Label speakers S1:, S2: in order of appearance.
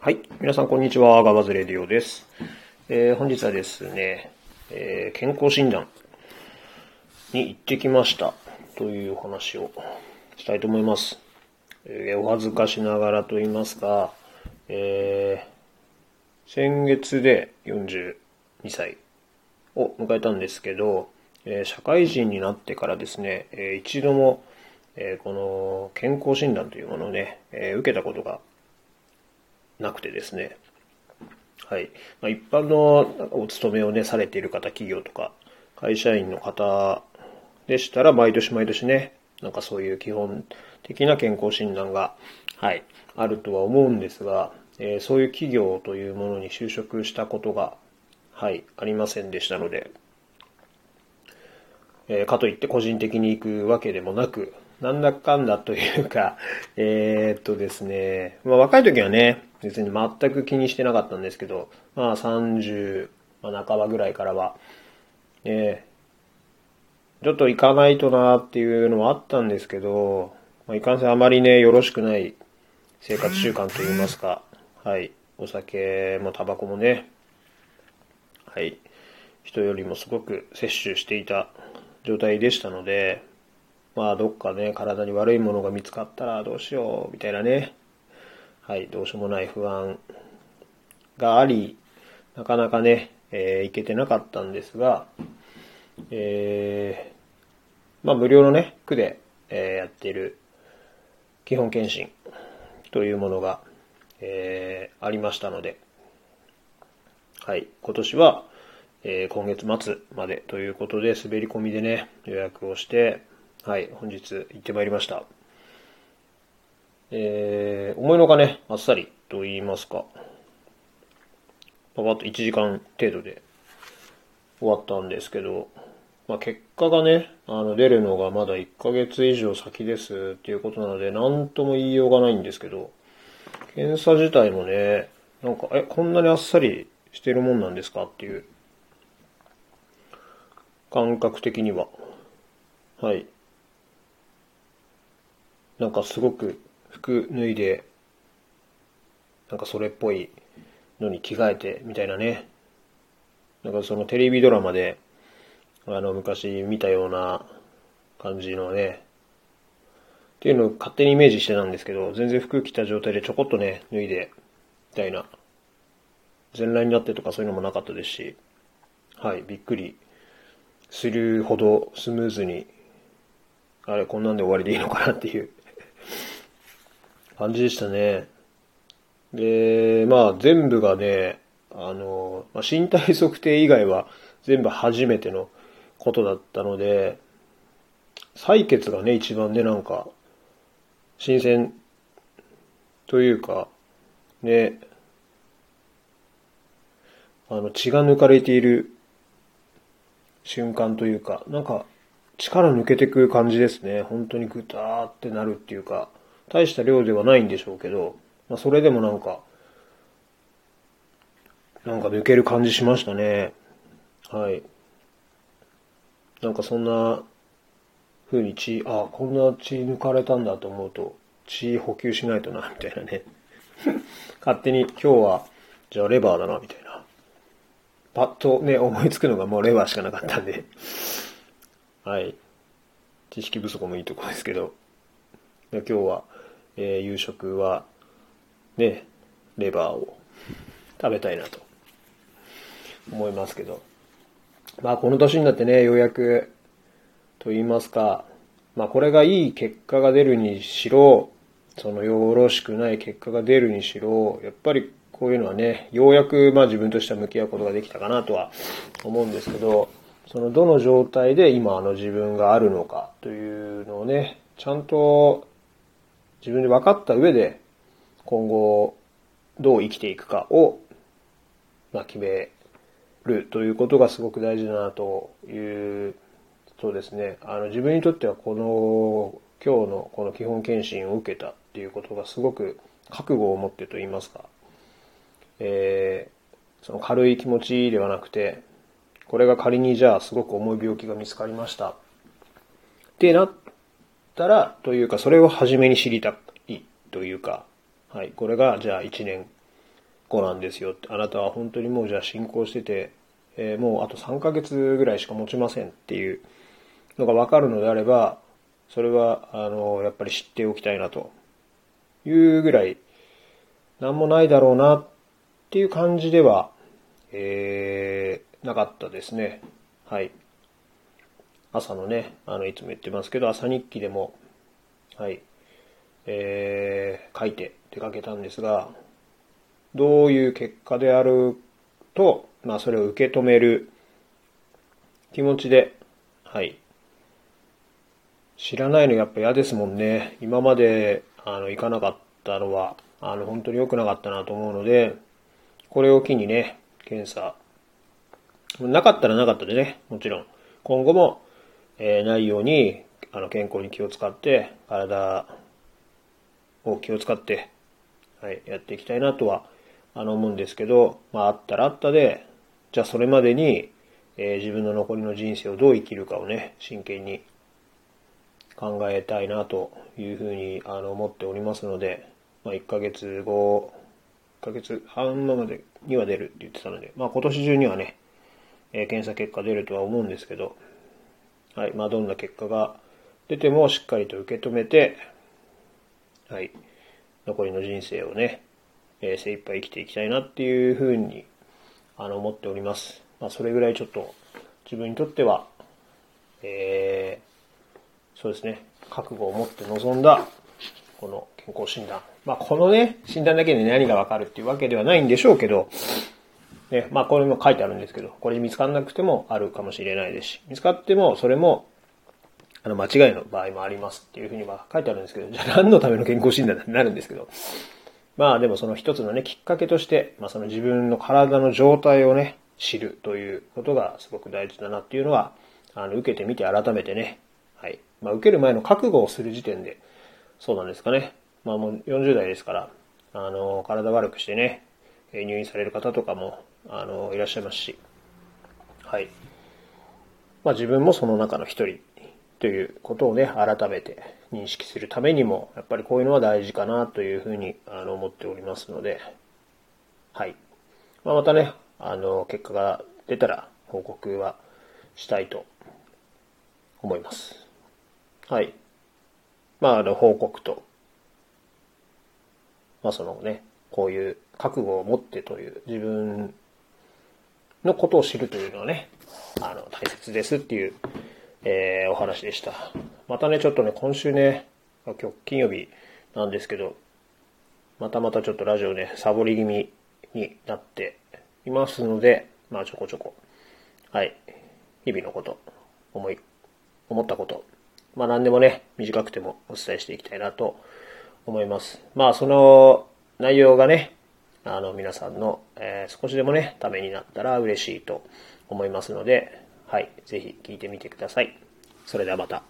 S1: はい。皆さん、こんにちは。ガバズレディオです。えー本日はですね、えー健康診断に行ってきました。という話をしたいと思います。えーお恥ずかしながらと言いますか、えー先月で42歳を迎えたんですけど、えー社会人になってからですね、えー一度も、えーこの健康診断というものをね、えー受けたことがなくてですね。はい。まあ、一般のお勤めをね、されている方、企業とか、会社員の方でしたら、毎年毎年ね、なんかそういう基本的な健康診断が、はい、あるとは思うんですが、えーそういう企業というものに就職したことが、はい、ありませんでしたので、えーかといって個人的に行くわけでもなく、なんだかんだというか、えーっとですね、まあ若い時はね、別に全く気にしてなかったんですけど、まあ30、まあ、半ばぐらいからは、えーちょっと行かないとなっていうのはあったんですけど、まあ、いかんせんあまりね、よろしくない生活習慣といいますか、はい、お酒もタバコもね、はい、人よりもすごく摂取していた状態でしたので、まあどっかね、体に悪いものが見つかったらどうしよう、みたいなね、はい、どうしようもない不安があり、なかなかね、えー行けてなかったんですが、えーまあ無料のね、区で、えーやっている基本検診というものが、えーありましたので、はい、今年は、えー今月末までということで、滑り込みでね、予約をして、はい、本日行ってまいりました。えー思いのがね、あっさりと言いますか、パパッと1時間程度で終わったんですけど、まあ、結果がね、あの、出るのがまだ1ヶ月以上先ですっていうことなので、なんとも言いようがないんですけど、検査自体もね、なんか、え、こんなにあっさりしてるもんなんですか？っていう、感覚的には。はい。なんかすごく服脱いで、なんかそれっぽいのに着替えてみたいなね。なんかそのテレビドラマで、あの昔見たような感じのね、っていうのを勝手にイメージしてたんですけど、全然服着た状態でちょこっとね、脱いで、みたいな。全裸になってとかそういうのもなかったですし、はい、びっくりするほどスムーズに、あれ、こんなんで終わりでいいのかなっていう感じでしたね。で、まあ全部がね、あの、ま、身体測定以外は全部初めてのことだったので、採血がね、一番ね、なんか、新鮮というか、ね、あの、血が抜かれている瞬間というか、なんか、力抜けてく感じですね。本当にグターってなるっていうか、大した量ではないんでしょうけど、まあ、それでもなんか、なんか抜ける感じしましたね。はい。なんかそんな風に血、あ、こんな血抜かれたんだと思うと、血補給しないとな、みたいなね。勝手に今日は、じゃあレバーだな、みたいな。パッとね、思いつくのがもうレバーしかなかったんで。はい。知識不足もいいとこですけど。今日は、えー夕食は、ね、レバーを食べたいなと思いますけど。まあこの年になってね、ようやく、と言いますか、まあこれがいい結果が出るにしろ、そのよろしくない結果が出るにしろ、やっぱりこういうのはね、ようやくまあ自分としては向き合うことができたかなとは思うんですけど、そのどの状態で今あの自分があるのかというのをね、ちゃんと自分で分かった上で今後どう生きていくかを、まあ、決めるということがすごく大事だなという、そうですね。あの自分にとってはこの今日のこの基本検診を受けたっていうことがすごく覚悟を持ってと言いますか、えーその軽い気持ちではなくて、これが仮にじゃあすごく重い病気が見つかりました。ってなったら、というか、それを初めに知りたいというか、はい、これがじゃあ1年個なんですよってあなたは本当にもうじゃあ進行してて、えー、もうあと3ヶ月ぐらいしか持ちませんっていうのが分かるのであれば、それは、あの、やっぱり知っておきたいなというぐらい、なんもないだろうなっていう感じでは、えー、なかったですね。はい。朝のね、あの、いつも言ってますけど、朝日記でも、はい、えー、書いて出かけたんですが、どういう結果であると、まあ、それを受け止める気持ちで、はい。知らないのやっぱ嫌ですもんね。今まで、あの、行かなかったのは、あの、本当に良くなかったなと思うので、これを機にね、検査、なかったらなかったでね、もちろん。今後も、えー、ないように、あの、健康に気を使って、体を気を使って、はい、やっていきたいなとは、あの、思うんですけど、まあ、あったらあったで、じゃあそれまでに、えー、自分の残りの人生をどう生きるかをね、真剣に考えたいなというふうにあの思っておりますので、まあ、1ヶ月後、1ヶ月半までには出るって言ってたので、まあ今年中にはね、えー、検査結果出るとは思うんですけど、はい、まあどんな結果が出てもしっかりと受け止めて、はい、残りの人生をね、えー、精一杯生きていきたいなっていうふうに、あの、思っております。まあそれぐらいちょっと自分にとっては、えー、そうですね、覚悟を持って臨んだ、この健康診断。まあこのね、診断だけで何がわかるっていうわけではないんでしょうけど、ね、まあこれも書いてあるんですけど、これ見つからなくてもあるかもしれないですし、見つかってもそれも、あの、間違いの場合もありますっていうふうには書いてあるんですけど、じゃあ何のための健康診断になるんですけど、まあでもその一つのね、きっかけとして、まあその自分の体の状態をね、知るということがすごく大事だなっていうのは、あの、受けてみて改めてね、はい。まあ受ける前の覚悟をする時点で、そうなんですかね。まあもう40代ですから、あの、体悪くしてね、入院される方とかも、あの、いらっしゃいますし、はい。まあ自分もその中の一人ということをね、改めて認識するためにも、やっぱりこういうのは大事かなというふうにあの思っておりますので、はい。まあ、またね、あの、結果が出たら報告はしたいと思います。はい。まあ、あの、報告と、まあ、そのね、こういう覚悟を持ってという自分のことを知るというのはね、あの、大切ですっていう、えー、お話でした。またね、ちょっとね、今週ね、今日金曜日なんですけど、またまたちょっとラジオね、サボり気味になっていますので、まあちょこちょこ、はい、日々のこと、思い、思ったこと、まあ何でもね、短くてもお伝えしていきたいなと思います。まあその内容がね、あの皆さんの、えー、少しでもね、ためになったら嬉しいと思いますので、はい、ぜひ聞いてみてください。それではまた。